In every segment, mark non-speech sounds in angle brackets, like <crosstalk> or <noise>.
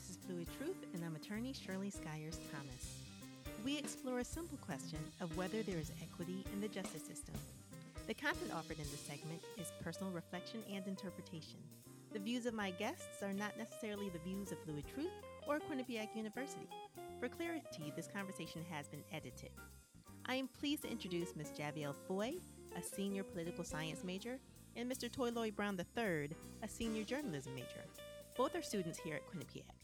This is Fluid Truth, and I'm attorney Shirley Skyers Thomas. We explore a simple question of whether there is equity in the justice system. The content offered in this segment is personal reflection and interpretation. The views of my guests are not necessarily the views of Fluid Truth or Quinnipiac University. For clarity, this conversation has been edited. I am pleased to introduce Ms. Javielle Foy, a senior political science major, and Mr. Toyloy Brown III, a senior journalism major. Both are students here at Quinnipiac.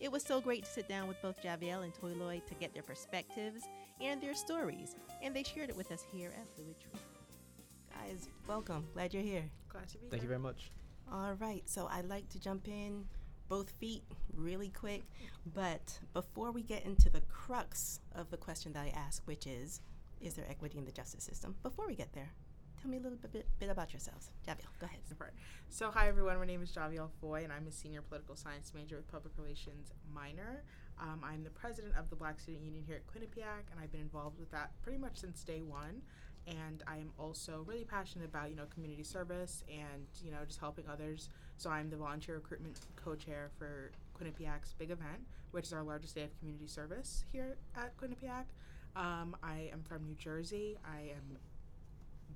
It was so great to sit down with both Javielle and Toyloy to get their perspectives and their stories, and they shared it with us here at Fluid Truth. Guys, welcome. Glad you're here. Glad to be Thank here. you very much. All right, so I'd like to jump in both feet really quick, but before we get into the crux of the question that I asked, which is, is there equity in the justice system? Before we get there, tell me a little bit, bit about yourselves. Javielle, go ahead. So, hi everyone. My name is Javielle Foy, and I'm a senior political science major with public relations minor. Um, I'm the president of the Black Student Union here at Quinnipiac, and I've been involved with that pretty much since day one. And I am also really passionate about you know community service and you know just helping others. So I'm the volunteer recruitment co-chair for Quinnipiac's big event, which is our largest day of community service here at Quinnipiac. Um, I am from New Jersey. I am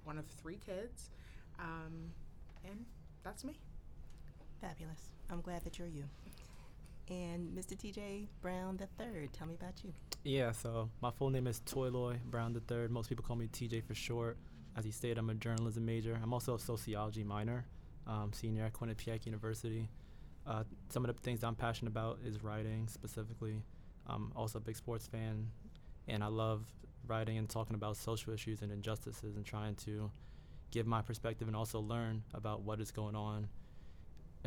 one of three kids. Um, and that's me. Fabulous. I'm glad that you're you. And Mr. TJ Brown III, tell me about you. Yeah, so my full name is Toyloy Brown III. Most people call me TJ for short. As he stated, I'm a journalism major. I'm also a sociology minor, um, senior at Quinnipiac University. Uh, some of the things I'm passionate about is writing specifically. I'm also a big sports fan, and I love writing and talking about social issues and injustices and trying to give my perspective and also learn about what is going on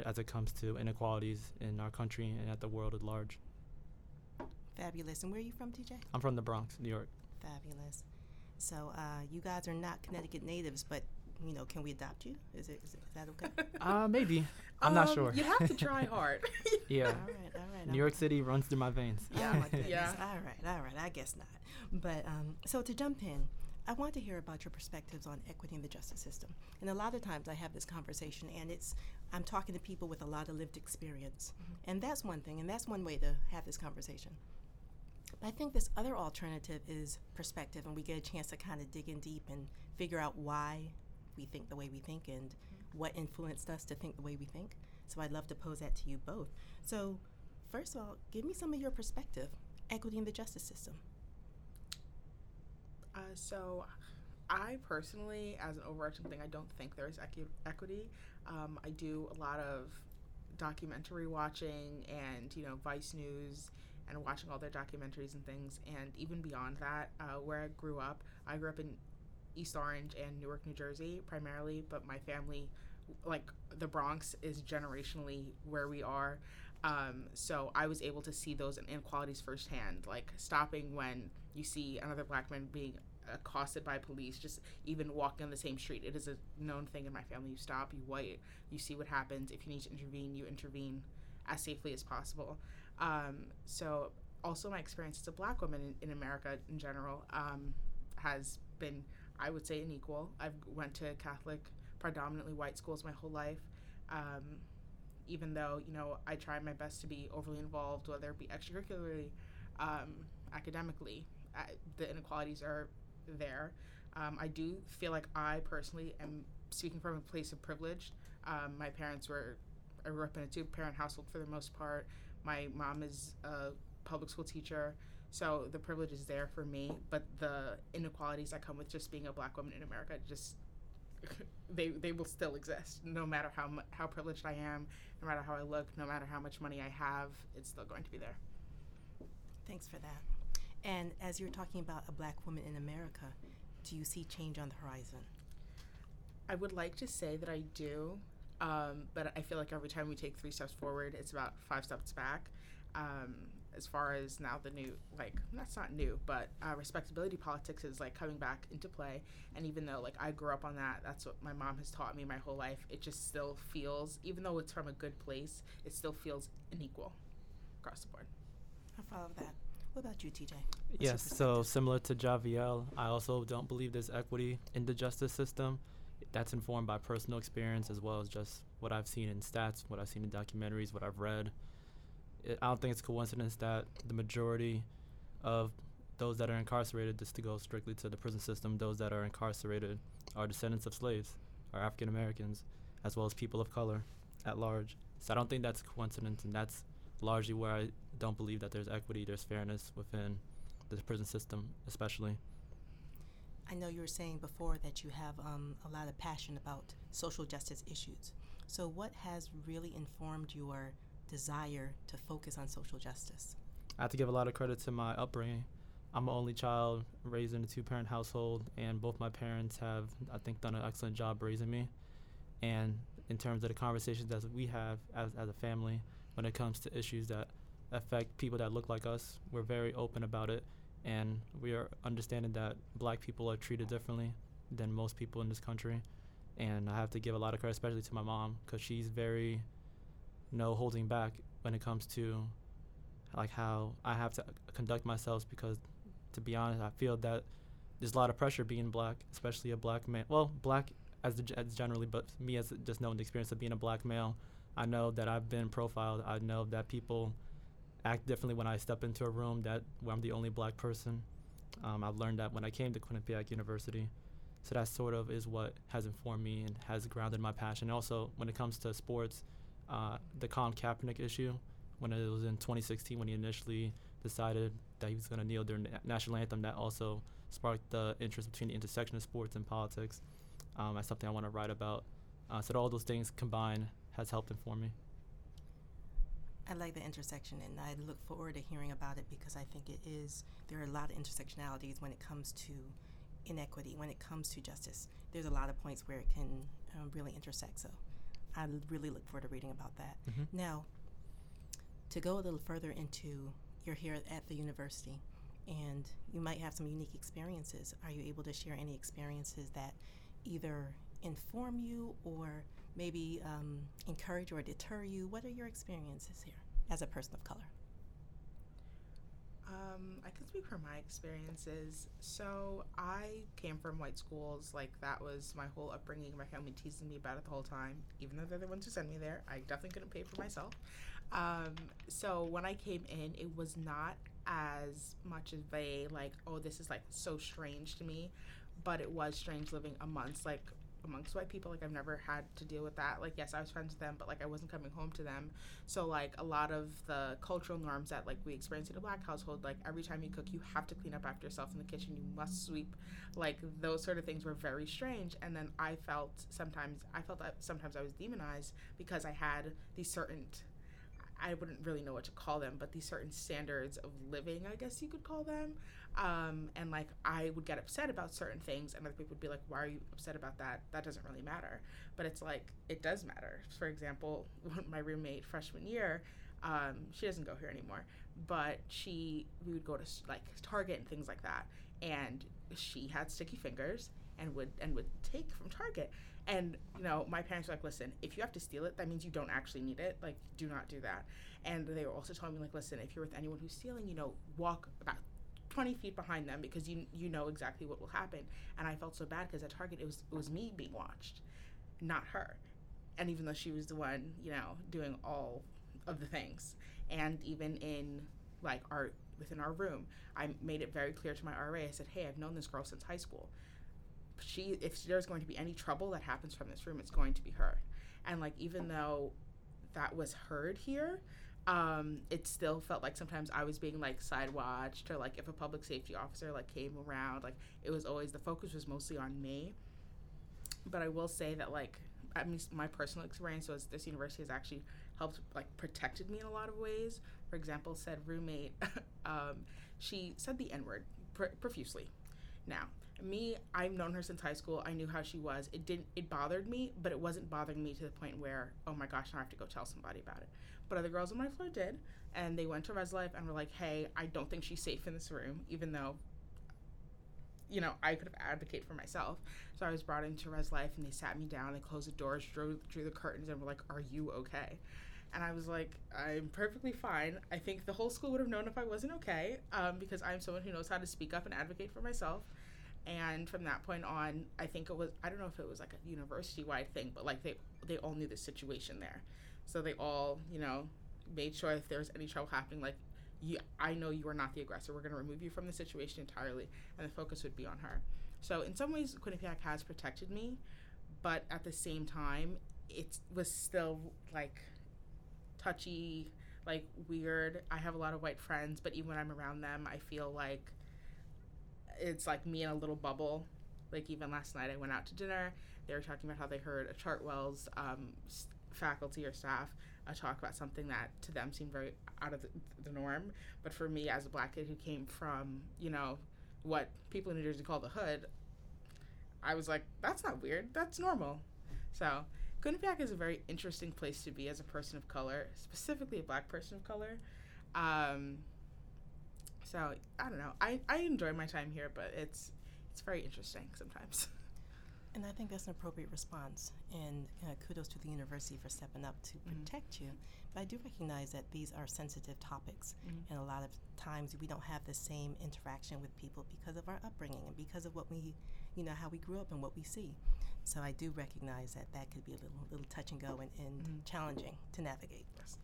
as it comes to inequalities in our country and at the world at large. Fabulous. And where are you from, TJ? I'm from the Bronx, New York. Fabulous. So uh, you guys are not Connecticut natives, but you know, can we adopt you? Is it is, it, is that okay? <laughs> Uh, maybe. I'm not Um, sure. You have to <laughs> try hard. <laughs> yeah. all right, all right. New York City runs through my veins. Oh my goodness. Yeah. All right, all right. I guess not. But um, so to jump in, I want to hear about your perspectives on equity in the justice system. And a lot of times I have this conversation, and it's I'm talking to people with a lot of lived experience, and that's one thing, and that's one way to have this conversation. But I think this other alternative is perspective, and we get a chance to kind of dig in deep and figure out why we think the way we think and what influenced us to think the way we think. So I'd love to pose that to you both. So, first of all, give me some of your perspective equity in the justice system. Uh, so, I personally, as an overarching thing, I don't think there is equi- equity. Um, I do a lot of documentary watching and, you know, Vice News and watching all their documentaries and things. And even beyond that, uh, where I grew up, I grew up in East Orange and Newark, New Jersey, primarily, but my family, like the Bronx, is generationally where we are. Um, so I was able to see those inequalities firsthand, like stopping when you see another black man being accosted by police, just even walking on the same street. It is a known thing in my family. You stop, you wait, you see what happens. If you need to intervene, you intervene as safely as possible. Um, so also my experience as a black woman in, in America in general um, has been, I would say, unequal. I've went to Catholic, predominantly white schools my whole life. Um, even though you know I try my best to be overly involved, whether it be extracurricularly, um, academically, uh, the inequalities are there. Um, I do feel like I personally am speaking from a place of privilege. Um, my parents were, I grew up in a two parent household for the most part. My mom is a public school teacher, so the privilege is there for me. But the inequalities that come with just being a black woman in America just <laughs> they they will still exist no matter how how privileged I am, no matter how I look, no matter how much money I have, it's still going to be there. Thanks for that. And as you're talking about a black woman in America, do you see change on the horizon? I would like to say that I do, um, but I feel like every time we take three steps forward, it's about five steps back. Um, as far as now the new, like that's not new, but uh, respectability politics is like coming back into play. And even though like I grew up on that, that's what my mom has taught me my whole life. It just still feels, even though it's from a good place, it still feels unequal across the board. I follow that. What about you, TJ? What's Yes, so similar to Javielle I also don't believe there's equity in the justice system. That's informed by personal experience as well as just what I've seen in stats, what I've seen in documentaries, what I've read. I don't think it's coincidence that the majority of those that are incarcerated, just to go strictly to the prison system, those that are incarcerated are descendants of slaves, are African Americans, as well as people of color at large. So I don't think that's coincidence, and that's largely where I don't believe that there's equity, there's fairness within the prison system, especially. I know you were saying before that you have um, a lot of passion about social justice issues. So, what has really informed your desire to focus on social justice? I have to give a lot of credit to my upbringing. I'm an only child raised in a two parent household, and both my parents have, I think, done an excellent job raising me. And in terms of the conversations that we have as, as a family, when it comes to issues that affect people that look like us, we're very open about it. And we are understanding that black people are treated differently than most people in this country. And I have to give a lot of credit, especially to my mom, because she's very no holding back when it comes to like how I have to conduct myself because to be honest, I feel that there's a lot of pressure being black, especially a black man. Well, black as, as generally, but me as just knowing the experience of being a black male, I know that I've been profiled. I know that people act differently when I step into a room that where I'm the only black person. Um, I've learned that when I came to Quinnipiac University. So that sort of is what has informed me and has grounded my passion. Also, when it comes to sports, uh, the Colin Kaepernick issue, when it was in 2016 when he initially decided that he was going to kneel during the national anthem, that also sparked the interest between the intersection of sports and politics. Um, that's something I want to write about. Uh, so all those things combined has helped inform me. I like the intersection, and I look forward to hearing about it because I think it is there are a lot of intersectionalities when it comes to inequity, when it comes to justice. There's a lot of points where it can um, really intersect. So I really look forward to reading about that. Mm-hmm. Now, to go a little further into you're here at the university and you might have some unique experiences. Are you able to share any experiences that either inform you or maybe um, encourage or deter you? What are your experiences here as a person of color? Um, I can speak from my experiences. So I came from white schools. Like that was my whole upbringing. My family teasing me about it the whole time, even though they're the ones who sent me there. I definitely couldn't pay for myself. Um, so when I came in, it was not as much of a like, oh, this is like so strange to me, but it was strange living amongst like amongst white people like i've never had to deal with that. Like yes i was friends with them but like i wasn't coming home to them. So like a lot of the cultural norms that like we experience in a black household like every time you cook you have to clean up after yourself in the kitchen. You must sweep. Like those sort of things were very strange. And then i felt sometimes i felt that sometimes i was demonized because i had these certain I wouldn't really know what to call them, but these certain standards of living, I guess you could call them. Um, and like I would get upset about certain things, and other people would be like, "Why are you upset about that? That doesn't really matter." But it's like it does matter. For example, <laughs> my roommate freshman year, um, she doesn't go here anymore, but she we would go to like Target and things like that, and she had sticky fingers and would and would take from Target. And you know, my parents were like, "Listen, if you have to steal it, that means you don't actually need it. Like, do not do that." And they were also telling me like, "Listen, if you're with anyone who's stealing, you know, walk about 20 feet behind them because you you know exactly what will happen. And I felt so bad because at Target it was it was me being watched, not her. And even though she was the one, you know, doing all of the things, and even in like our within our room, I made it very clear to my RA. I said, "Hey, I've known this girl since high school. She, if there's going to be any trouble that happens from this room, it's going to be her." And like, even though that was heard here, um, it still felt like sometimes I was being like side watched or like if a public safety officer like came around, like it was always the focus was mostly on me. But I will say that like I mean my personal experience was this university has actually helped like protected me in a lot of ways. For example, said roommate, <laughs> um, she said the N word pr- profusely. Now, me, I've known her since high school. I knew how she was. It didn't. It bothered me, but it wasn't bothering me to the point where, oh my gosh, now I have to go tell somebody about it. But other girls on my floor did, and they went to Res Life and were like, "Hey, I don't think she's safe in this room," even though, you know, I could have advocated for myself. So I was brought into Res Life, and they sat me down, they closed the doors, drew drew the curtains, and were like, "Are you okay?" And I was like, I'm perfectly fine. I think the whole school would have known if I wasn't okay, um, because I'm someone who knows how to speak up and advocate for myself. And from that point on, I think it was I don't know if it was like a university wide thing, but like they they all knew the situation there. So they all, you know, made sure if there was any trouble happening, like you, I know you are not the aggressor. We're going to remove you from the situation entirely, and the focus would be on her. So in some ways, Quinnipiac has protected me, but at the same time, it was still like touchy, like weird. I have a lot of white friends, but even when I'm around them, I feel like it's like me in a little bubble. Like even last night, I went out to dinner. They were talking about how they heard a Chartwells um, faculty or staff uh, talk about something that to them seemed very out of the, the norm. But for me, as a black kid who came from, you know, what people in New Jersey call the hood, I was like, that's not weird. That's normal. So Quinnipiac is a very interesting place to be as a person of color, specifically a black person of color. Um, so I don't know. I, I enjoy my time here, but it's it's very interesting sometimes. <laughs> And I think that's an appropriate response. And uh, kudos to the university for stepping up to Mhm. protect you. But I do recognize that these are sensitive topics. Mhm. And a lot of times we don't have the same interaction with people because of our upbringing and because of what we, you know, how we grew up and what we see. So I do recognize that that could be a little, little touch and go and, and Mhm. challenging to navigate. Yes.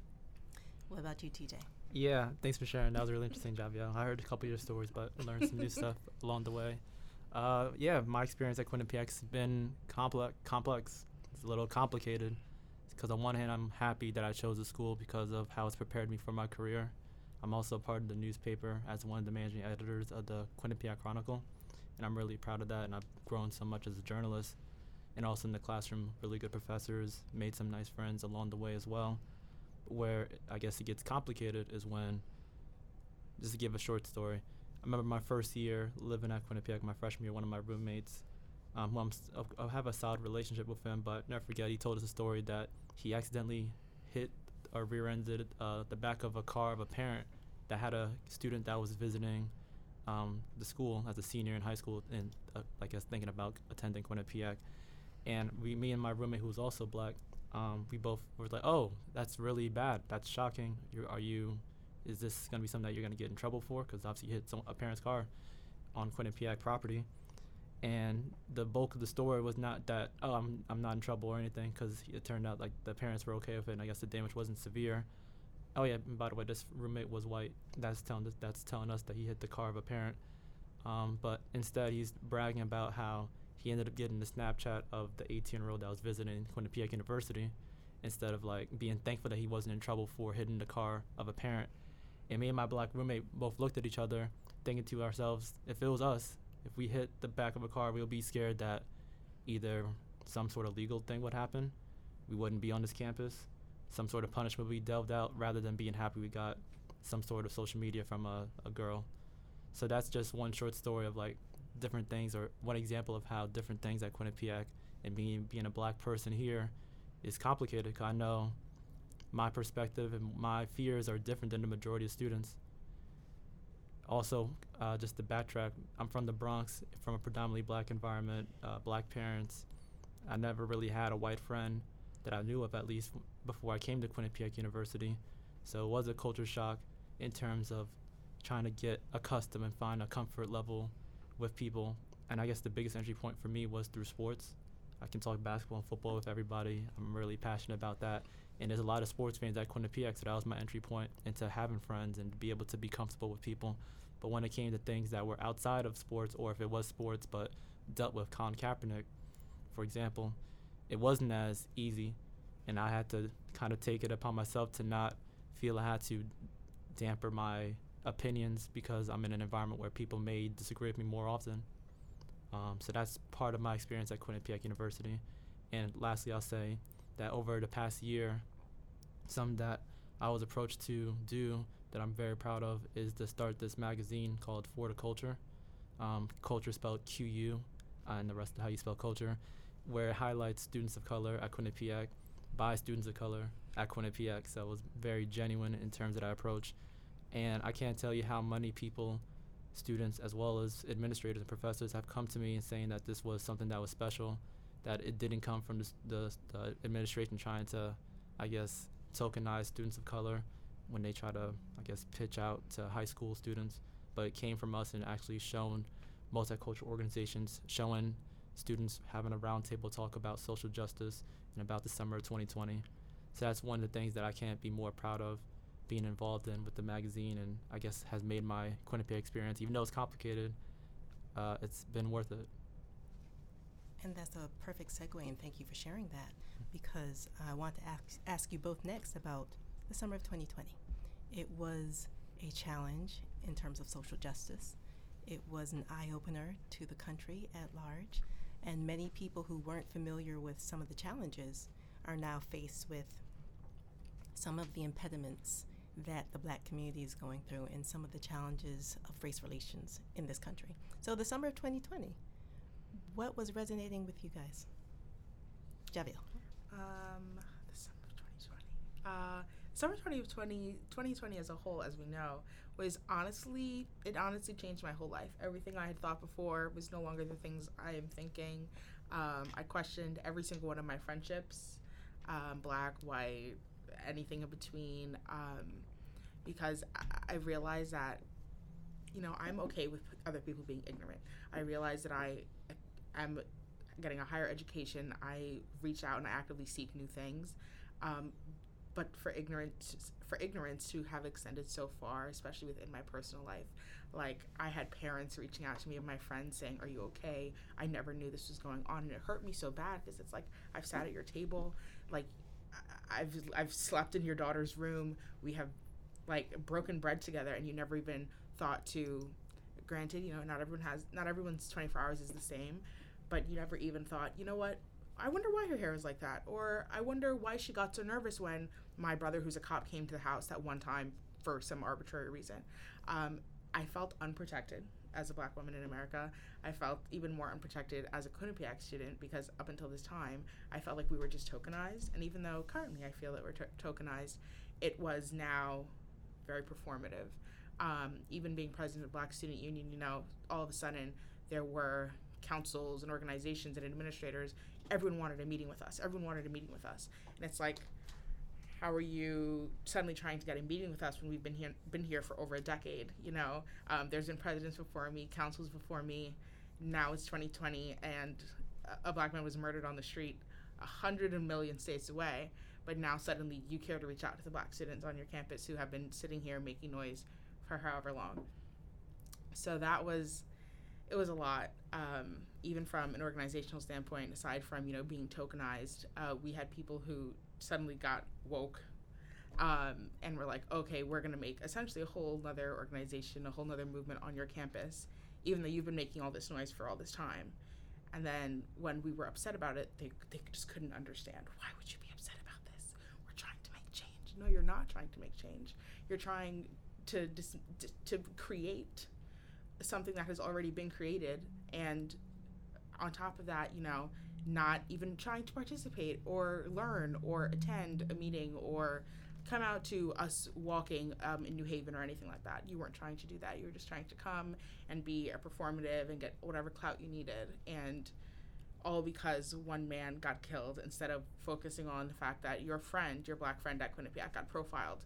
What about you, TJ? Yeah, thanks for sharing. That was a really interesting, Javielle. I heard a couple of your stories, but learned some new <laughs> stuff along the way. Uh, yeah, my experience at Quinnipiac's been complex. Complex. It's a little complicated. Because on one hand, I'm happy that I chose the school because of how it's prepared me for my career. I'm also part of the newspaper as one of the managing editors of the Quinnipiac Chronicle, and I'm really proud of that. And I've grown so much as a journalist, and also in the classroom, really good professors, made some nice friends along the way as well where I guess it gets complicated is when, just to give a short story, I remember my first year living at Quinnipiac, my freshman year, one of my roommates, um, who I'm, s- I have a solid relationship with him, but never forget, he told us a story that he accidentally hit or rear-ended uh, the back of a car of a parent that had a student that was visiting um, the school as a senior in high school and uh, I guess thinking about attending Quinnipiac. And we, me and my roommate who was also black, um, we both were like, "Oh, that's really bad. That's shocking. You're, are you? Is this gonna be something that you're gonna get in trouble for? Because obviously you hit some, a parent's car on Quinnipiac property." And the bulk of the story was not that, "Oh, I'm I'm not in trouble or anything," because it turned out like the parents were okay with it, and I guess the damage wasn't severe. Oh yeah, by the way, this roommate was white. That's telling us, that's telling us that he hit the car of a parent. Um, but instead, he's bragging about how he ended up getting the Snapchat of the 18 year old that was visiting Quinnipiac University instead of like being thankful that he wasn't in trouble for hitting the car of a parent. And me and my black roommate both looked at each other, thinking to ourselves, if it was us, if we hit the back of a car, we'll be scared that either some sort of legal thing would happen, we wouldn't be on this campus, some sort of punishment would be delved out, rather than being happy we got some sort of social media from a, a girl. So that's just one short story of like different things or one example of how different things at Quinnipiac and being being a black person here is complicated I know my perspective and my fears are different than the majority of students. Also, uh, just to backtrack, I'm from the Bronx, from a predominantly black environment, uh, black parents. I never really had a white friend that I knew of, at least before I came to Quinnipiac University. So it was a culture shock in terms of trying to get accustomed and find a comfort level with people. And I guess the biggest entry point for me was through sports. I can talk basketball and football with everybody. I'm really passionate about that. And there's a lot of sports fans at Quinnipiac, so that was my entry point into having friends and be able to be comfortable with people. But when it came to things that were outside of sports, or if it was sports but dealt with Colin Kaepernick, for example, it wasn't as easy. And I had to kind of take it upon myself to not feel I had to damper my opinions because I'm in an environment where people may disagree with me more often. Um, so that's part of my experience at Quinnipiac University. And lastly, I'll say that over the past year, something that I was approached to do that I'm very proud of is to start this magazine called For the Qulture. Um, culture spelled Q U, uh, and the rest of how you spell culture, where it highlights students of color at Quinnipiac by students of color at Quinnipiac. So it was very genuine in terms of that approach. And I can't tell you how many people, students as well as administrators and professors, have come to me and saying that this was something that was special, that it didn't come from the, the, the administration trying to, I guess, tokenize students of color when they try to, I guess, pitch out to high school students, but it came from us and actually shown multicultural organizations showing students having a roundtable talk about social justice and about the summer of 2020. So that's one of the things that I can't be more proud of being involved in with the magazine, and I guess has made my Quinnipiac experience, even though it's complicated, uh, it's been worth it. And that's a perfect segue, and thank you for sharing that because I want to ask, ask you both next about the summer of 2020. It was a challenge in terms of social justice, it was an eye opener to the country at large, and many people who weren't familiar with some of the challenges are now faced with some of the impediments that the black community is going through and some of the challenges of race relations in this country. So, the summer of 2020, what was resonating with you guys? Javielle. Um, the summer of 2020. Uh, summer 2020, 2020 as a whole, as we know, was honestly, it honestly changed my whole life. Everything I had thought before was no longer the things I am thinking. Um, I questioned every single one of my friendships um, black, white, anything in between. Um, because I, I realized that, you know, I'm okay with other people being ignorant. I realize that I am getting a higher education. I reach out and I actively seek new things. Um, but for ignorance for ignorance to have extended so far especially within my personal life like i had parents reaching out to me and my friends saying are you okay i never knew this was going on and it hurt me so bad because it's like i've sat at your table like i've i've slept in your daughter's room we have like broken bread together and you never even thought to granted you know not everyone has not everyone's 24 hours is the same but you never even thought you know what I wonder why her hair is like that. Or I wonder why she got so nervous when my brother, who's a cop, came to the house that one time for some arbitrary reason. Um, I felt unprotected as a black woman in America. I felt even more unprotected as a Quinnipiac student because up until this time, I felt like we were just tokenized. And even though currently I feel that we're tokenized, it was now very performative. Um, even being president of Black Student Union, you know, all of a sudden there were councils and organizations and administrators everyone wanted a meeting with us. Everyone wanted a meeting with us. And it's like, how are you suddenly trying to get a meeting with us when we've been here been here for over a decade? You know, um, there's been presidents before me, councils before me. Now it's 2020, and a black man was murdered on the street, a hundred million states away. But now suddenly you care to reach out to the black students on your campus who have been sitting here making noise for however long. So that was it was a lot, um, even from an organizational standpoint. Aside from you know being tokenized, uh, we had people who suddenly got woke, um, and were like, okay, we're gonna make essentially a whole other organization, a whole other movement on your campus, even though you've been making all this noise for all this time. And then when we were upset about it, they they just couldn't understand why would you be upset about this? We're trying to make change. No, you're not trying to make change. You're trying to dis- to create something that has already been created and on top of that you know not even trying to participate or learn or attend a meeting or come out to us walking um, in New Haven or anything like that. You weren't trying to do that. You were just trying to come and be a performative and get whatever clout you needed. And all because one man got killed instead of focusing on the fact that your friend, your black friend at Quinnipiac, got profiled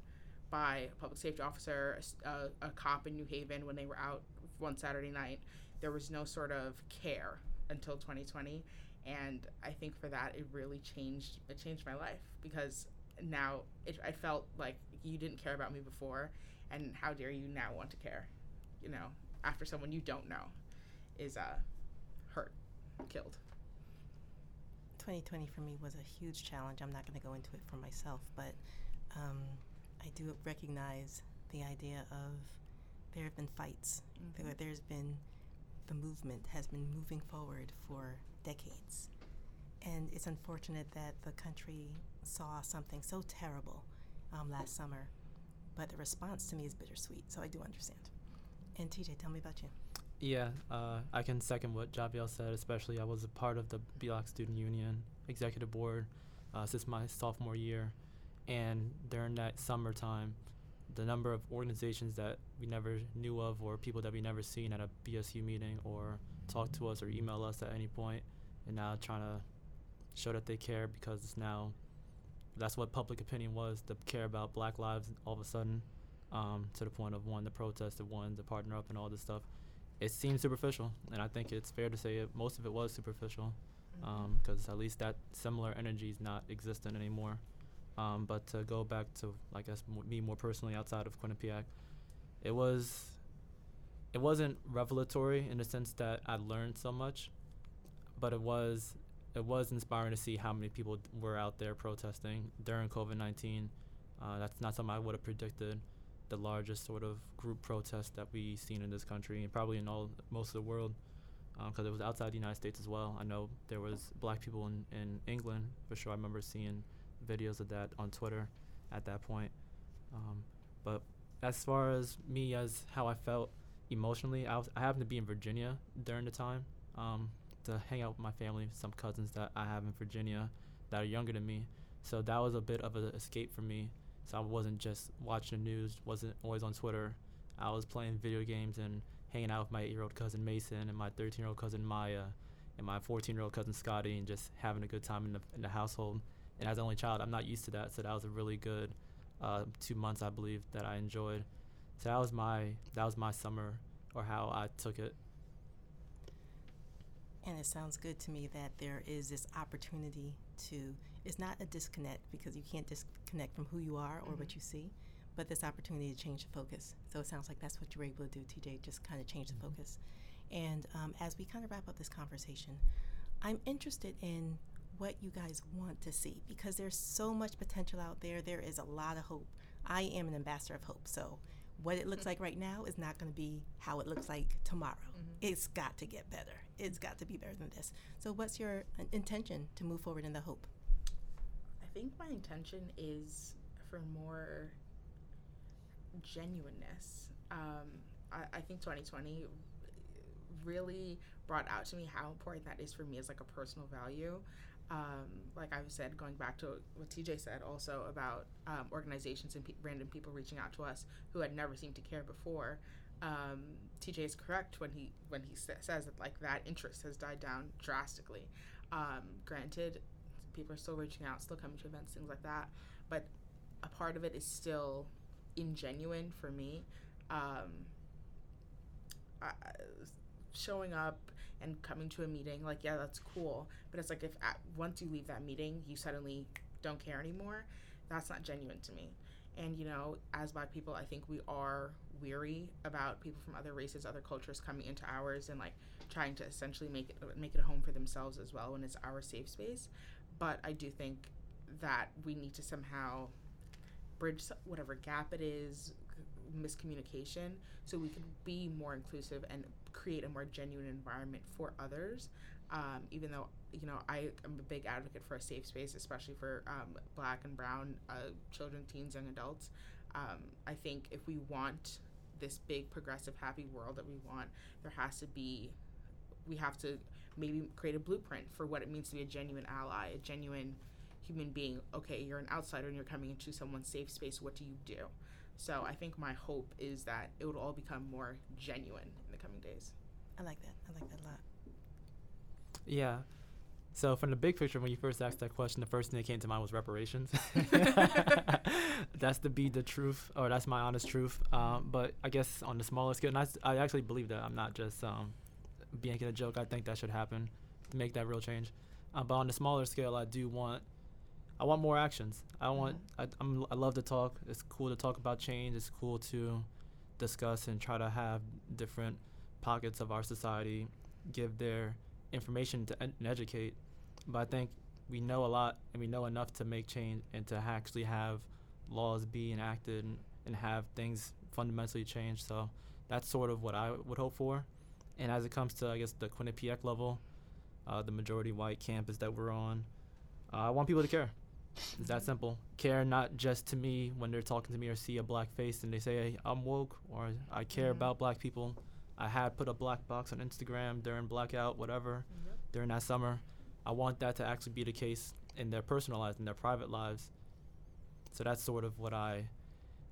by a public safety officer, a, a cop in New Haven when they were out one Saturday night. There was no sort of care until 2020, and I think for that it really changed. It changed my life because now it, I felt like you didn't care about me before, and how dare you now want to care? You know, after someone you don't know is uh, hurt, killed. 2020 for me was a huge challenge. I'm not going to go into it for myself, but um, I do recognize the idea of there have been fights. Mm-hmm. There, there's been the movement has been moving forward for decades. And it's unfortunate that the country saw something so terrible um, last summer, but the response to me is bittersweet, so I do understand. And TJ, tell me about you. Yeah, uh, I can second what Javielle said, especially I was a part of the Black Student Union Executive Board uh, since my sophomore year. And during that summertime, the number of organizations that we never knew of or people that we never seen at a BSU meeting or talk to us or email us at any point and now trying to show that they care because it's now that's what public opinion was to care about black lives all of a sudden um, to the point of one to protest and one to partner up and all this stuff it seems superficial and i think it's fair to say it, most of it was superficial because mm-hmm. um, at least that similar energy is not existent anymore Um, but to go back to, I guess, m- me more personally outside of Quinnipiac, it was, it wasn't revelatory in the sense that I learned so much, but it was, it was inspiring to see how many people were out there protesting during COVID nineteen. Uh, that's not something I would have predicted. The largest sort of group protest that we've seen in this country and probably in all most of the world, because it was outside the United States as well. I know there was black people in, in England for sure. I remember seeing videos of that on Twitter at that point. Um, but as far as me as how I felt emotionally, I was I happened to be in Virginia during the time um, to hang out with my family, some cousins that I have in Virginia that are younger than me. So that was a bit of an escape for me. So I wasn't just watching the news, wasn't always on Twitter. I was playing video games and hanging out with my eight-year-old cousin Mason and my 13-year-old cousin Maya and my 14-year-old cousin Scotty and just having a good time in the in the household. And as an only child, I'm not used to that, so that was a really good uh, two months, I believe, that I enjoyed. So that was my that was my summer, or how I took it. And it sounds good to me that there is this opportunity to, it's not a disconnect because you can't disconnect from who you are or what Mhm. you see, but this opportunity to change the focus. So it sounds like that's what you were able to do, TJ, just kind of change the focus. And um, as we kind of wrap up this conversation, I'm interested in what you guys want to see because there's so much potential out there. There is a lot of hope. I am an ambassador of hope. So what it looks like right now is not going to be how it looks like tomorrow. It's got to get better. It's got to be better than this. So what's your uh, intention to move forward in the hope? I think my intention is for more genuineness. Um, I, I think 2020 really brought out to me how important that is for me as like a personal value. Um, like I said, going back to what TJ said also about um, organizations and pe- random people reaching out to us who had never seemed to care before. Um, TJ is correct when he when he sa- says that like that interest has died down drastically. Um, granted, people are still reaching out, still coming to events, things like that. But a part of it is still ingenuine for me. Um, I, showing up and coming to a meeting, like yeah, that's cool. But it's like if at, once you leave that meeting, you suddenly don't care anymore. That's not genuine to me. And you know, as Black people, I think we are weary about people from other races, other cultures coming into ours and like trying to essentially make it make it a home for themselves as well when it's our safe space. But I do think that we need to somehow bridge whatever gap it is, miscommunication, so we can be more inclusive and create a more genuine environment for others. Um, even though you know I am a big advocate for a safe space, especially for um, Black and Brown uh, children, teens, young adults. Um, I think if we want this big, progressive, happy world that we want, there has to be, we have to maybe create a blueprint for what it means to be a genuine ally, a genuine human being. Okay, you're an outsider and you're coming into someone's safe space. What do you do? So I think my hope is that it would all become more genuine coming days. I like that. I like that a lot. Yeah. So from the big picture, when you first asked that question, the first thing that came to mind was reparations. <laughs> <laughs> that's to be the truth, or that's my honest truth. Um, but I guess on the smaller scale, and I, s- I actually believe that. I'm not just um, being a joke. I think that should happen to make that real change. Uh, but on the smaller scale, I do want, I want more actions. I want, I, I'm, I love to talk. It's cool to talk about change. It's cool to discuss and try to have different pockets of our society give their information to and educate. But I think we know a lot and we know enough to make change and to actually have laws be enacted and, and have things fundamentally change. So that's sort of what I would hope for. And as it comes to, I guess, the Quinnipiac level, uh, the majority white campus that we're on, uh, I want people to care. It's that simple. Care not just to me when they're talking to me or see a black face and they say, hey, I'm woke or I care Mhm. about black people. I had put a black box on Instagram during blackout, whatever, mm-hmm. during that summer. I want that to actually be the case in their personal lives, in their private lives. So that's sort of what I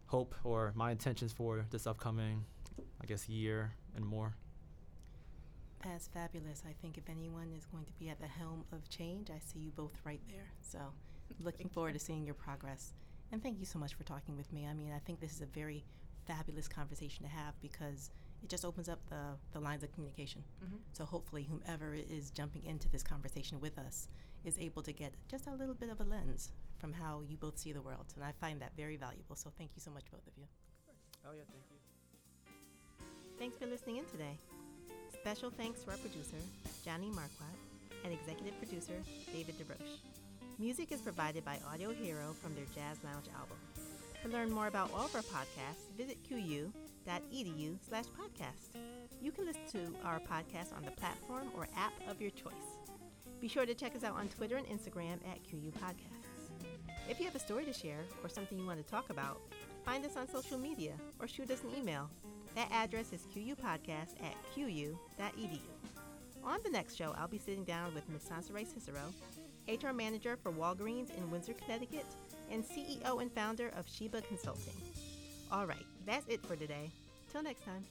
hope or my intentions for this upcoming, I guess, year and more. That's fabulous. I think if anyone is going to be at the helm of change, I see you both right there. So, looking forward to seeing your progress. And thank you so much for talking with me. I mean, I think this is a very fabulous conversation to have because it just opens up the, the lines of communication. Mhm. So, hopefully, whomever is jumping into this conversation with us is able to get just a little bit of a lens from how you both see the world. And I find that very valuable. So thank you so much, both of you. Oh yeah, thank you. Thanks for listening in today. Special thanks to our producer, Johnny Marquardt, and executive producer, David DeRoche. Music is provided by Audio Hero from their Jazz Lounge album. To learn more about all of our podcasts, visit qu.edu slash podcast. You can listen to our podcast on the platform or app of your choice. Be sure to check us out on Twitter and Instagram at QU Podcasts. If you have a story to share or something you want to talk about, find us on social media or shoot us an email. That address is qupodcast at qu.edu. On the next show, I'll be sitting down with Ms. Sansaray Cicero, HR Manager for Walgreens in Windsor, Connecticut, and CEO and founder of Sheba Consulting. All right, that's it for today. Till next time.